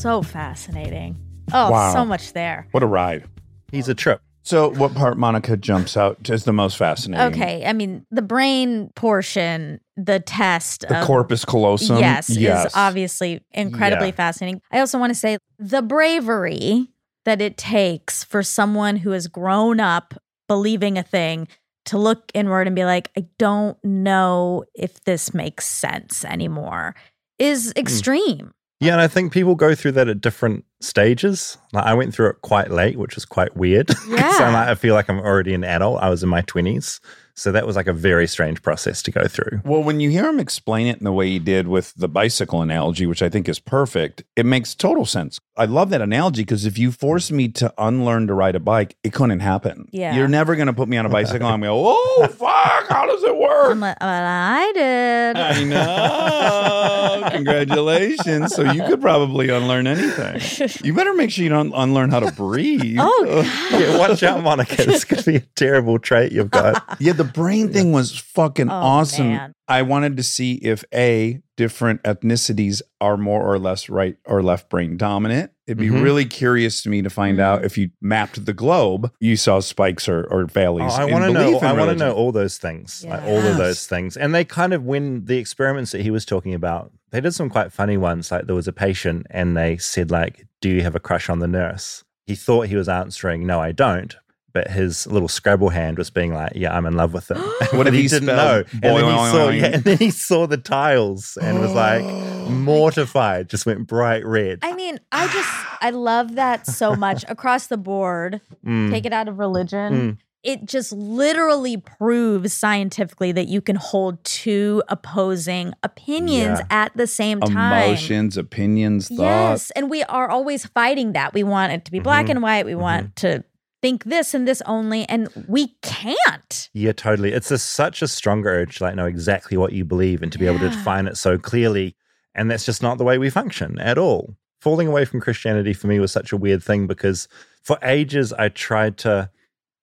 So fascinating. Oh, Wow. so much there. What a ride. He's a trip. So, what part, Monica, jumps out as the most fascinating? Okay, I mean the brain portion, the test, The of- corpus callosum? yes, Yes. is obviously incredibly Yeah. fascinating. I also want to say the bravery that it takes for someone who has grown up believing a thing to look inward and be like, I don't know if this makes sense anymore, is hmm. extreme. Yeah, and I think people go through that at different stages. Like I went through it quite late, which was quite weird. Yeah. I'm like, I feel like I'm already an adult. I was in my 20s. So that was like a very strange process to go through. Well, when you hear him explain it in the way he did with the bicycle analogy, which I think is perfect, it makes total sense. I love that analogy because if you force me to unlearn to ride a bike, it couldn't happen. Yeah. You're never going to put me on a bicycle and go, oh, fuck, how does it work? I'm like, well, I did. I know. Congratulations. So you could probably unlearn anything. You better make sure you don't unlearn how to breathe. Oh, yeah, watch out, Monica. This could be a terrible trait you've got. Yeah, the brain thing was fucking Oh, awesome. man. I wanted to see if A, different ethnicities are more or less right or left brain dominant. It'd be Mhm. really curious to me to find out if you mapped the globe, you saw spikes or, or Oh, valleys. I want to know. I want to know all those things, like all Yes. of those things. And they kind of, when the experiments that he was talking about, they did some quite funny ones. Like there was a patient, and they said, like, "Do you have a crush on the nurse?" He thought he was answering, "No, I don't." But his little Scrabble hand was being like, "Yeah, I'm in love with them." What But if he he didn't spelled know? And then he saw, yeah, and then he saw the tiles and was like mortified, just went bright red. I mean, I just I love that so much across the board. Mm. Take it out of religion. Mm. It just literally proves scientifically that you can hold two opposing opinions Yeah. at the same time. Emotions, opinions, thoughts. Yes, and we are always fighting that. We want it to be black Mhm. and white. We want to think this and this only, and we can't. Yeah, totally. It's a, such a strong urge to like know exactly what you believe and to be able to define it so clearly. And that's just not the way we function at all. Falling away from Christianity for me was such a weird thing because for ages I tried to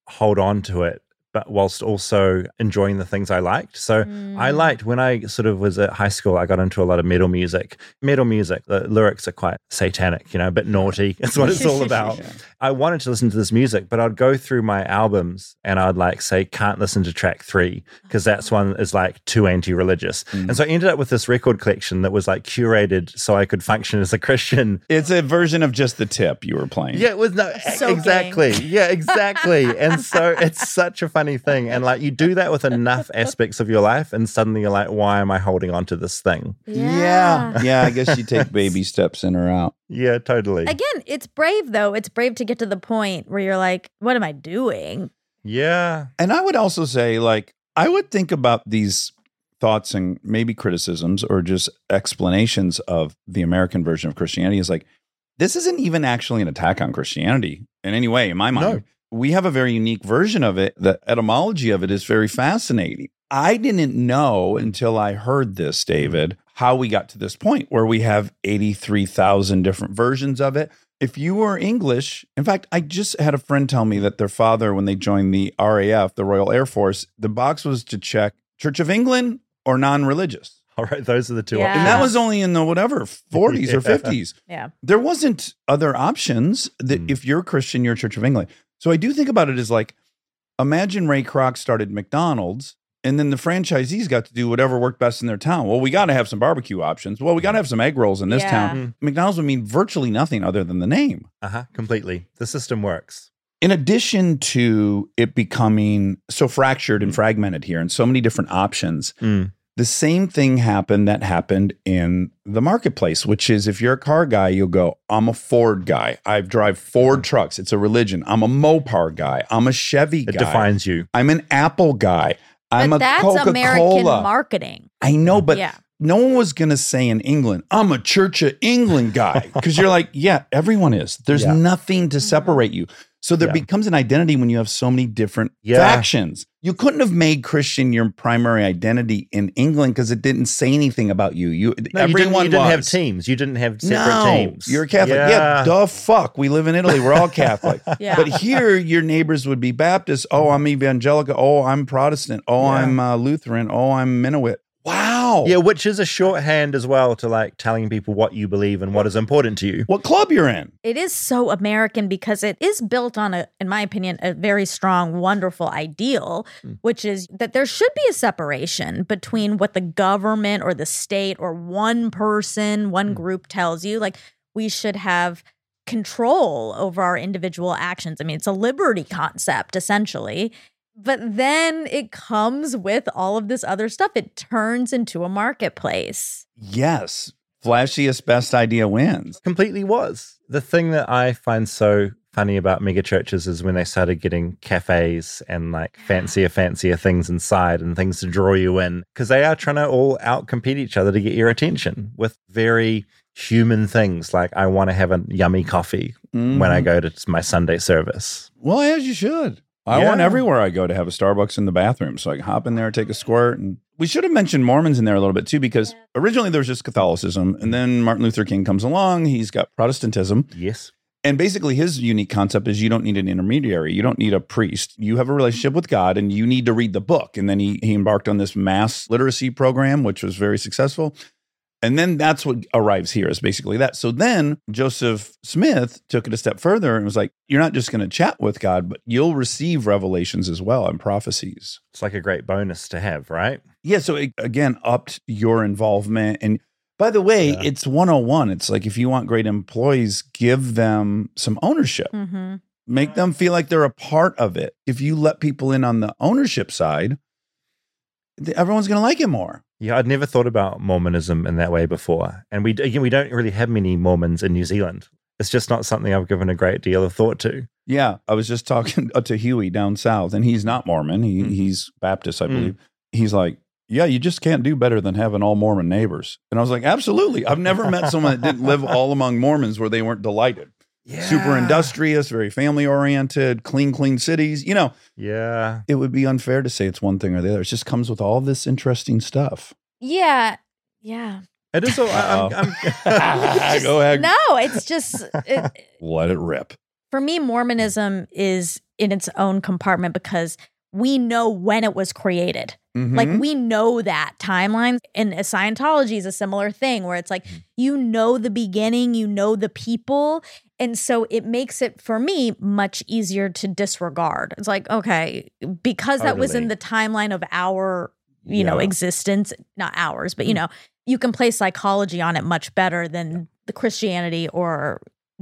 hold on to it, but whilst also enjoying the things I liked. So I mm. liked when I sort of was at high school, I got into a lot of metal music. Metal music, the lyrics are quite satanic, you know, a bit naughty. That's what it's all about. I wanted to listen to this music, but I'd go through my albums and I'd like say, can't listen to track three because uh-huh. that's one is like too anti religious. And mm. so I ended up with this record collection that was like curated so I could function as a Christian. It's a version of just the tip you were playing. Yeah, it was no Soaking. exactly. Yeah, exactly. and so it's such a funny thing. And like you do that with enough aspects of your life, and suddenly you're like, why am I holding on to this thing? Yeah. Yeah. I guess you take baby steps in or out. Yeah, totally. Again, it's brave though. It's brave to get to the point where you're like, what am I doing? Yeah. And I would also say, like, I would think about these thoughts and maybe criticisms or just explanations of the American version of Christianity is like, this isn't even actually an attack on Christianity in any way, in my mind. We have a very unique version of it. The etymology of it is very fascinating. I didn't know until I heard this, David, how we got to this point where we have 83,000 different versions of it. If you were English, in fact, I just had a friend tell me that their father, when they joined the RAF, the Royal Air Force, the box was to check Church of England or non religious. All right, those are the two Yeah. options. And that was only in the whatever 40s or 50s. Yeah. There wasn't other options that Hmm. if you're Christian, you're Church of England. So I do think about it as like imagine Ray Kroc started McDonald's and then the franchisees got to do whatever worked best in their town. Well, we got to have some barbecue options. Well, we got to have some egg rolls in this Yeah. town. McDonald's would mean virtually nothing other than the name. Uh huh. Completely. The system works. In addition to it becoming so fractured and fragmented here and so many different options, Mm. The same thing happened that happened in the marketplace, which is if you're a car guy, you'll go, I'm a Ford guy. I drive Ford trucks. It's a religion. I'm a Mopar guy. I'm a Chevy guy. It defines you. I'm an Apple guy. I'm but a that's Coca American Cola. marketing. I know, but Yeah. no one was going to say in England, I'm a Church of England guy. Because you're like, yeah, everyone is. There's Yeah. nothing to mm-hmm. separate you. So there Yeah. becomes an identity when you have so many different Yeah. factions. You couldn't have made Christian your primary identity in England because it didn't say anything about you. You No, you didn't, everyone you didn't have teams. You didn't have separate no, teams. You're Catholic. Yeah. duh fuck. We live in Italy. We're all Catholic. Yeah. But here, your neighbors would be Baptist. Oh, I'm evangelical. Oh, I'm Protestant. Oh, Yeah. I'm uh, Lutheran. Oh, I'm Mennonite. Wow. Yeah, which is a shorthand as well to like telling people what you believe and what is important to you. What club you're in? It is so American because it is built on a, in my opinion, a very strong, wonderful ideal, hmm. which is that there should be a separation between what the government or the state or one person, one hmm. group tells you. Like we should have control over our individual actions. I mean, it's a liberty concept essentially. But then it comes with all of this other stuff. It turns into a marketplace. Yes. Flashiest best idea wins. Completely was. The thing that I find so funny about mega churches is when they started getting cafes and like fancier, fancier things inside and things to draw you in because they are trying to all outcompete each other to get your attention with very human things like I want to have a yummy coffee when I Mhm. go to my Sunday service. Well, as you should. I Yeah. want everywhere I go to have a Starbucks in the bathroom so I can hop in there, take a squirt. And we should have mentioned Mormons in there a little bit too, because originally there was just Catholicism. And then Martin Luther King comes along. He's got Protestantism. Yes. And basically, his unique concept is you don't need an intermediary. You don't need a priest. You have a relationship with God and you need to read the book. And then he, he embarked on this mass literacy program, which was very successful. And then that's what arrives here is basically that. So then Joseph Smith took it a step further and was like, you're not just going to chat with God, but you'll receive revelations as well and prophecies. It's like a great bonus to have, right? Yeah. So it, again, upped your involvement. And by the way, Yeah. it's 101. It's like if you want great employees, give them some ownership Mm-hmm. make them feel like they're a part of it. If you let people in on the ownership side, th- everyone's going to like it more. Yeah, I'd never thought about Mormonism in that way before. And we again we don't really have many Mormons in New Zealand. It's just not something I've given a great deal of thought to. Yeah, I was just talking to Huey down south, and he's not Mormon. He, He's Baptist, I Mm. believe. He's like, yeah, you just can't do better than having all Mormon neighbors. And I was like, absolutely. I've never met someone that didn't live all among Mormons where they weren't delighted. Super industrious, very family oriented, clean, clean cities. You know, Yeah. it would be unfair to say it's one thing or the other. It just comes with all this interesting stuff. Yeah. Yeah. It is all I'm, I'm, Go ahead. No, it's just it, Let it rip. for me, Mormonism is in its own compartment because we know when it was created. Like Mhm. we know that timeline. And Scientology is a similar thing where it's like you know the beginning, you know the people. And so it makes it for me much easier to disregard. It's like, okay, because that was in the timeline of our, you know, existence, not ours, but you mm. know, you can play psychology on it much better than the Christianity or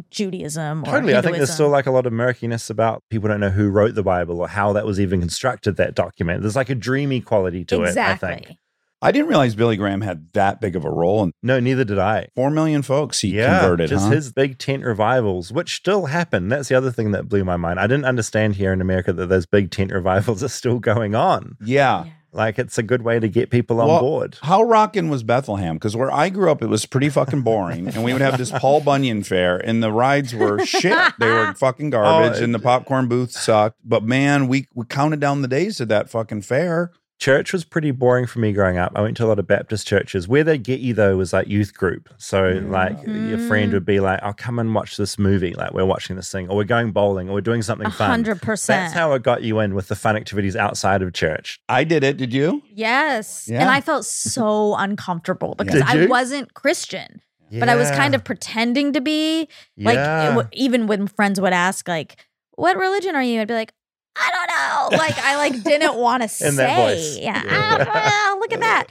Judaism or Totally. I think there's still like a lot of murkiness about people don't know who wrote the Bible or how that was even constructed, that document. There's like a dreamy quality to it, I think. I didn't realize Billy Graham had that big of a role. And No, neither did I. four million folks he Yeah, converted. just huh? his big tent revivals, which still happen. That's the other thing that blew my mind. I didn't understand here in America that those big tent revivals are still going on. yeah. Like it's a good way to get people on Well, board. How rockin' was Bethlehem? Because where I grew up, it was pretty fucking boring, and we would have this Paul Bunyan fair, and the rides were shit. They were fucking oh, garbage, Oh, and the popcorn booth sucked. But man, we we counted down the days to that fucking fair. Church was pretty boring for me growing up. I went to a lot of Baptist churches. Where they get you though was like youth group. So mm. like your friend would be like, "I'll come and watch this movie. Like we're watching this thing, or we're going bowling, or we're doing something A fun." hundred percent. That's how it got you in with the fun activities outside of church. I did it. Did you? Yes. Yeah. And I felt so uncomfortable because I wasn't Christian, but I was kind of pretending to be. Like, Yeah. w- even when friends would ask, like, what religion are you? I'd be like, I don't know. Like, I like didn't want to say. Yeah. Ah, look at that.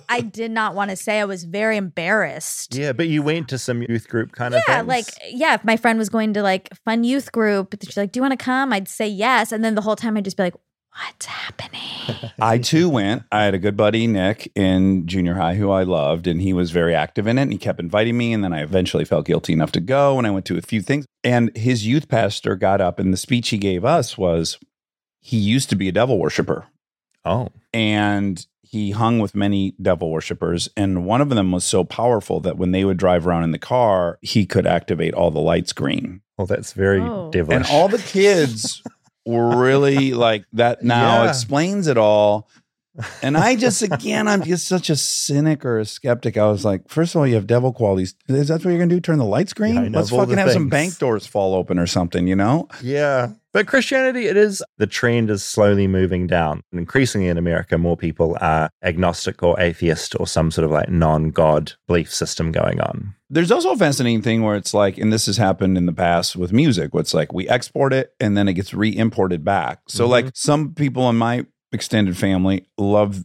I did not want to say. I was very embarrassed. Yeah, but you went to some youth group kind of thing. Yeah, like yeah, if my friend was going to like fun youth group, she's like, "Do you want to come?" I'd say yes, and then the whole time I'd just be like, "What's happening?" I too went. I had a good buddy, Nick, in junior high who I loved, and he was very active in it. And he kept inviting me. And then I eventually felt guilty enough to go. And I went to a few things. And his youth pastor got up, and the speech he gave us was he used to be a devil worshiper. Oh. And he hung with many devil worshippers. And one of them was so powerful that when they would drive around in the car, he could activate all the lights green. Well, that's very Oh. devilish. And all the kids were really like that now Yeah. explains it all. And I just again, I'm just such a cynic or a skeptic. I was like, first of all, you have devil qualities. Is that what you're gonna do? Turn the lights green? Yeah, Let's fucking have some bank doors fall open or something, you know? Yeah. But Christianity, it is the trend is slowly moving down. And increasingly in America, more people are agnostic or atheist or some sort of like non God belief system going on. There's also a fascinating thing where it's like, and this has happened in the past with music, where it's like we export it and then it gets re-imported back. So, Mhm. like some people in my extended family love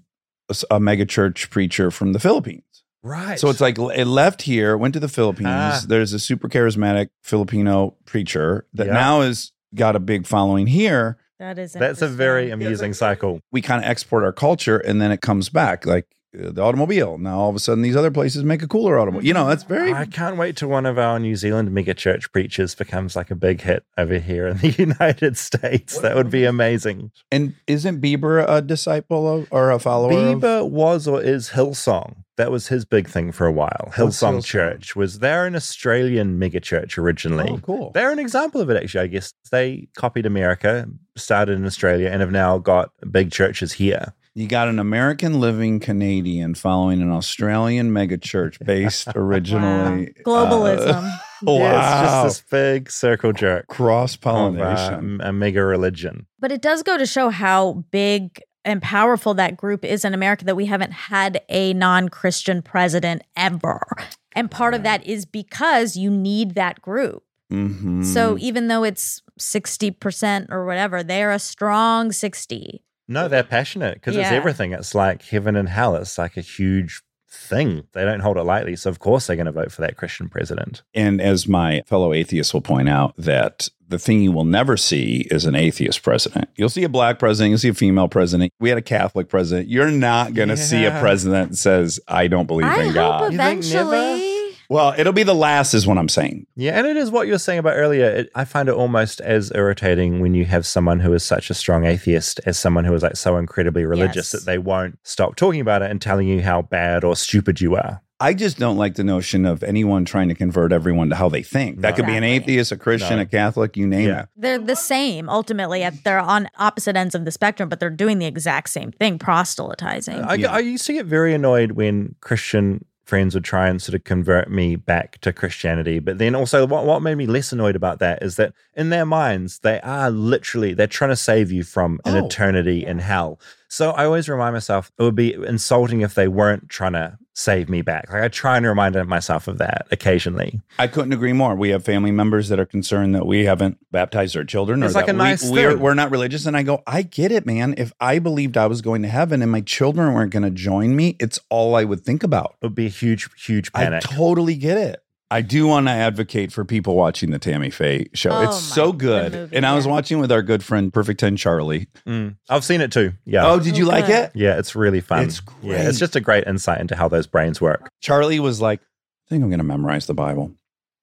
a mega church preacher from the Philippines. Right. So it's like it left here, went to the Philippines. Ah. There's a super charismatic Filipino preacher that Yeah. now has got a big following here. That is that's a very amusing cycle. We kind of export our culture and then it comes back like Uh, the automobile. Now all of a sudden these other places make a cooler automobile. You know, that's mm-hmm. very I can't wait till one of our New Zealand mega church preachers becomes like a big hit over here in the United States. That would be amazing. And isn't Bieber a disciple of, or a follower? of- Bieber was or is Hillsong. That was his big thing for a while. Hillsong, Hillsong? Church was they're an Australian mega church originally. Oh, cool. They're an example of it actually, I guess. They copied America, started in Australia, and have now got big churches here. You got an American living Canadian following an Australian mega church based originally. Globalism. Uh, wow. Yeah, it's just this big circle jerk Cross of uh, pollination. a mega religion. But it does go to show how big and powerful that group is in America that we haven't had a non Christian president ever. And part of that is because you need that group. Mhm. So even though it's 60% or whatever, they're a strong 60. No, they're passionate because it's everything. It's like heaven and hell. It's like a huge thing. They don't hold it lightly. So, of course, they're going to vote for that Christian president. And as my fellow atheists will point out, that the thing you will never see is an atheist president. You'll see a black president, you'll see a female president. We had a Catholic president. You're not going to see a president that says, I don't believe I in hope God. You think never? eventually. Well, it'll be the last, is what I'm saying. Yeah, and it is what you were saying about earlier. It, I find it almost as irritating when you have someone who is such a strong atheist as someone who is like so incredibly religious Yes. that they won't stop talking about it and telling you how bad or stupid you are. I just don't like the notion of anyone trying to convert everyone to how they think. That could be an atheist, a Christian, No. a Catholic, you name Yeah. it. They're the same ultimately. They're on opposite ends of the spectrum, but they're doing the exact same thing proselytizing. I, I used to get very annoyed when Christian friends would try and sort of convert me back to Christianity. But then also, what, what made me less annoyed about that is that in their minds, they are literally, they're trying to save you from an Oh, eternity in hell. So I always remind myself it would be insulting if they weren't trying to save me back. Like I try and remind myself of that occasionally. I couldn't agree more. We have family members that are concerned that we haven't baptized our children, or It's like that a nice we, we're, we're not religious. And I go, I get it, man. If I believed I was going to heaven and my children weren't going to join me, it's all I would think about. It would be a huge, huge panic. I totally get it. I do want to advocate for people watching the Tammy Faye show. Oh it's my- so good. movie, and I was watching with our good friend Perfect 10 Charlie. Mm. I've seen it too. Yeah. Oh, did you like it? Yeah, it's really fun. It's Yeah, great. it's just a great insight into how those brains work. Charlie was like, I think I'm going to memorize the Bible.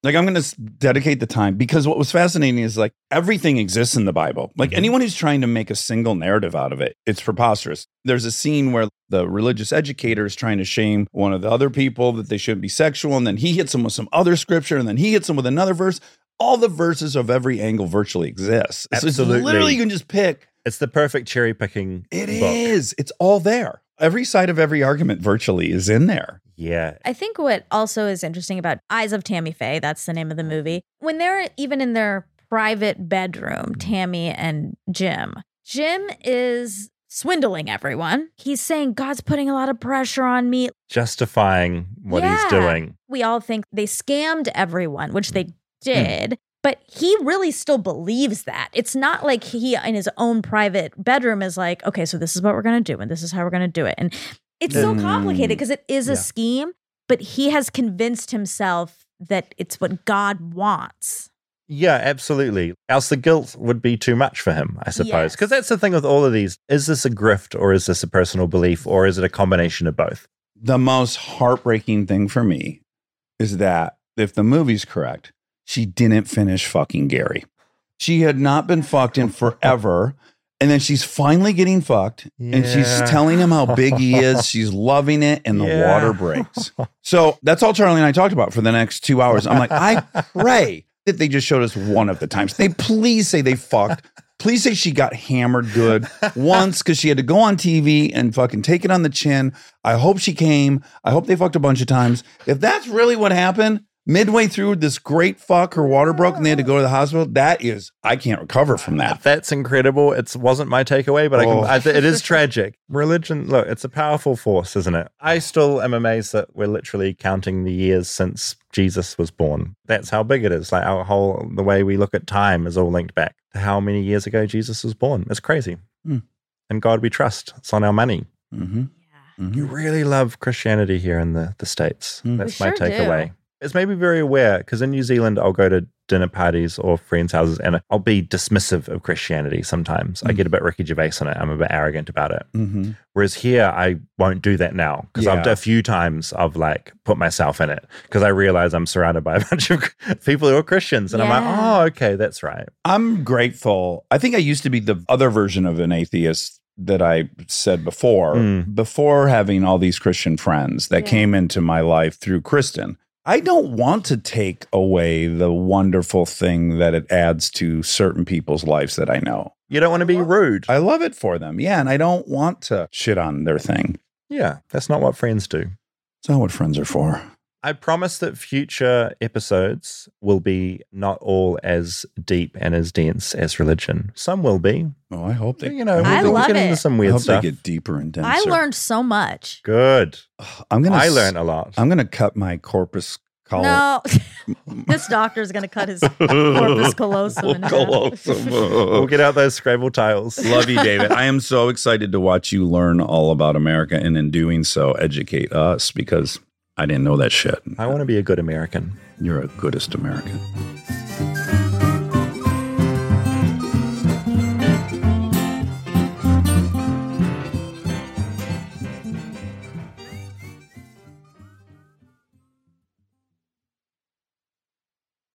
Like, I'm going to dedicate the time because what was fascinating is like everything exists in the Bible. Like, mm-hmm. anyone who's trying to make a single narrative out of it, it's preposterous. There's a scene where the religious educator is trying to shame one of the other people that they shouldn't be sexual. And then he hits them with some other scripture. And then he hits them with another verse. All the verses of every angle virtually exist. So it's Absolutely. literally, you can just pick. It's the perfect cherry picking. It is. It's all there. Every side of every argument virtually is in there. Yeah. I think what also is interesting about Eyes of Tammy Faye, that's the name of the movie, when they're even in their private bedroom, Tammy and Jim, Jim is swindling everyone. He's saying, God's putting a lot of pressure on me. Justifying what he's doing. We all think they scammed everyone, which they Hmm. did. But he really still believes that. It's not like he, in his own private bedroom, is like, okay, so this is what we're going to do, and this is how we're going to do it. And it's so Mm. complicated because it is a Yeah. scheme, but he has convinced himself that it's what God wants. Yeah, absolutely. Else the guilt would be too much for him, I suppose. Because that's the thing with all of these. Is this a grift or is this a personal belief or is it a combination of both? the most heartbreaking thing for me is that if the movie's correct, she didn't finish fucking Gary. She had not been fucked in forever. And then she's finally getting fucked and she's telling him how big he is. She's loving it and the Yeah. water breaks. So that's all Charlie and I talked about for the next two hours. I'm like, I pray that they just showed us one of the times. They please say they fucked. Please say she got hammered good once because she had to go on TV and fucking take it on the chin. I hope she came. I hope they fucked a bunch of times. If that's really what happened, midway through this great fuck, her water broke and they had to go to the hospital. That is, I can't recover from that. That's incredible. It wasn't my takeaway, but I Oh. can, I, it is tragic. Religion, look, it's a powerful force, isn't it? I still am amazed that we're literally counting the years since Jesus was born. That's how big it is. Like our whole, the way we look at time is all linked back to how many years ago Jesus was born. It's crazy. Hmm. And God we trust. It's on our money. Mm-hmm. You really love Christianity here in the, the States. Hmm. That's We my sure takeaway. It's made me very aware because in New Zealand, I'll go to dinner parties or friends' houses and I'll be dismissive of Christianity sometimes. I Mm. get a bit Ricky Gervais on it. I'm a bit arrogant about it. Mm-hmm. Whereas here, I won't do that now because I've Yeah. a few times I've like put myself in it because I realize I'm surrounded by a bunch of people who are Christians. And I'm like, oh, okay, that's right. I'm grateful. I think I used to be the other version of an atheist that I said before, Mm. before having all these Christian friends that Yeah. came into my life through Kristen. I don't want to take away the wonderful thing that it adds to certain people's lives that I know. You don't want to be rude. I love it for them. Yeah. And I don't want to shit on their thing. Yeah, that's not what friends do. It's not what friends are for. I promise that future episodes will be not all as deep and as dense as religion. Some will be. Oh, I hope they. You know, I we'll love get into it. some I hope stuff. they get deeper and denser. I learned so much. Good. I'm gonna. I learned a lot. I'm gonna cut my corpus callosum. No, this doctor's going to cut his corpus callosum in half. we'll get out those Scrabble tiles. Love you, David. I am so excited to watch you learn all about America and in doing so, educate us because I didn't know that shit. I want to be a good American. You're a goodest American.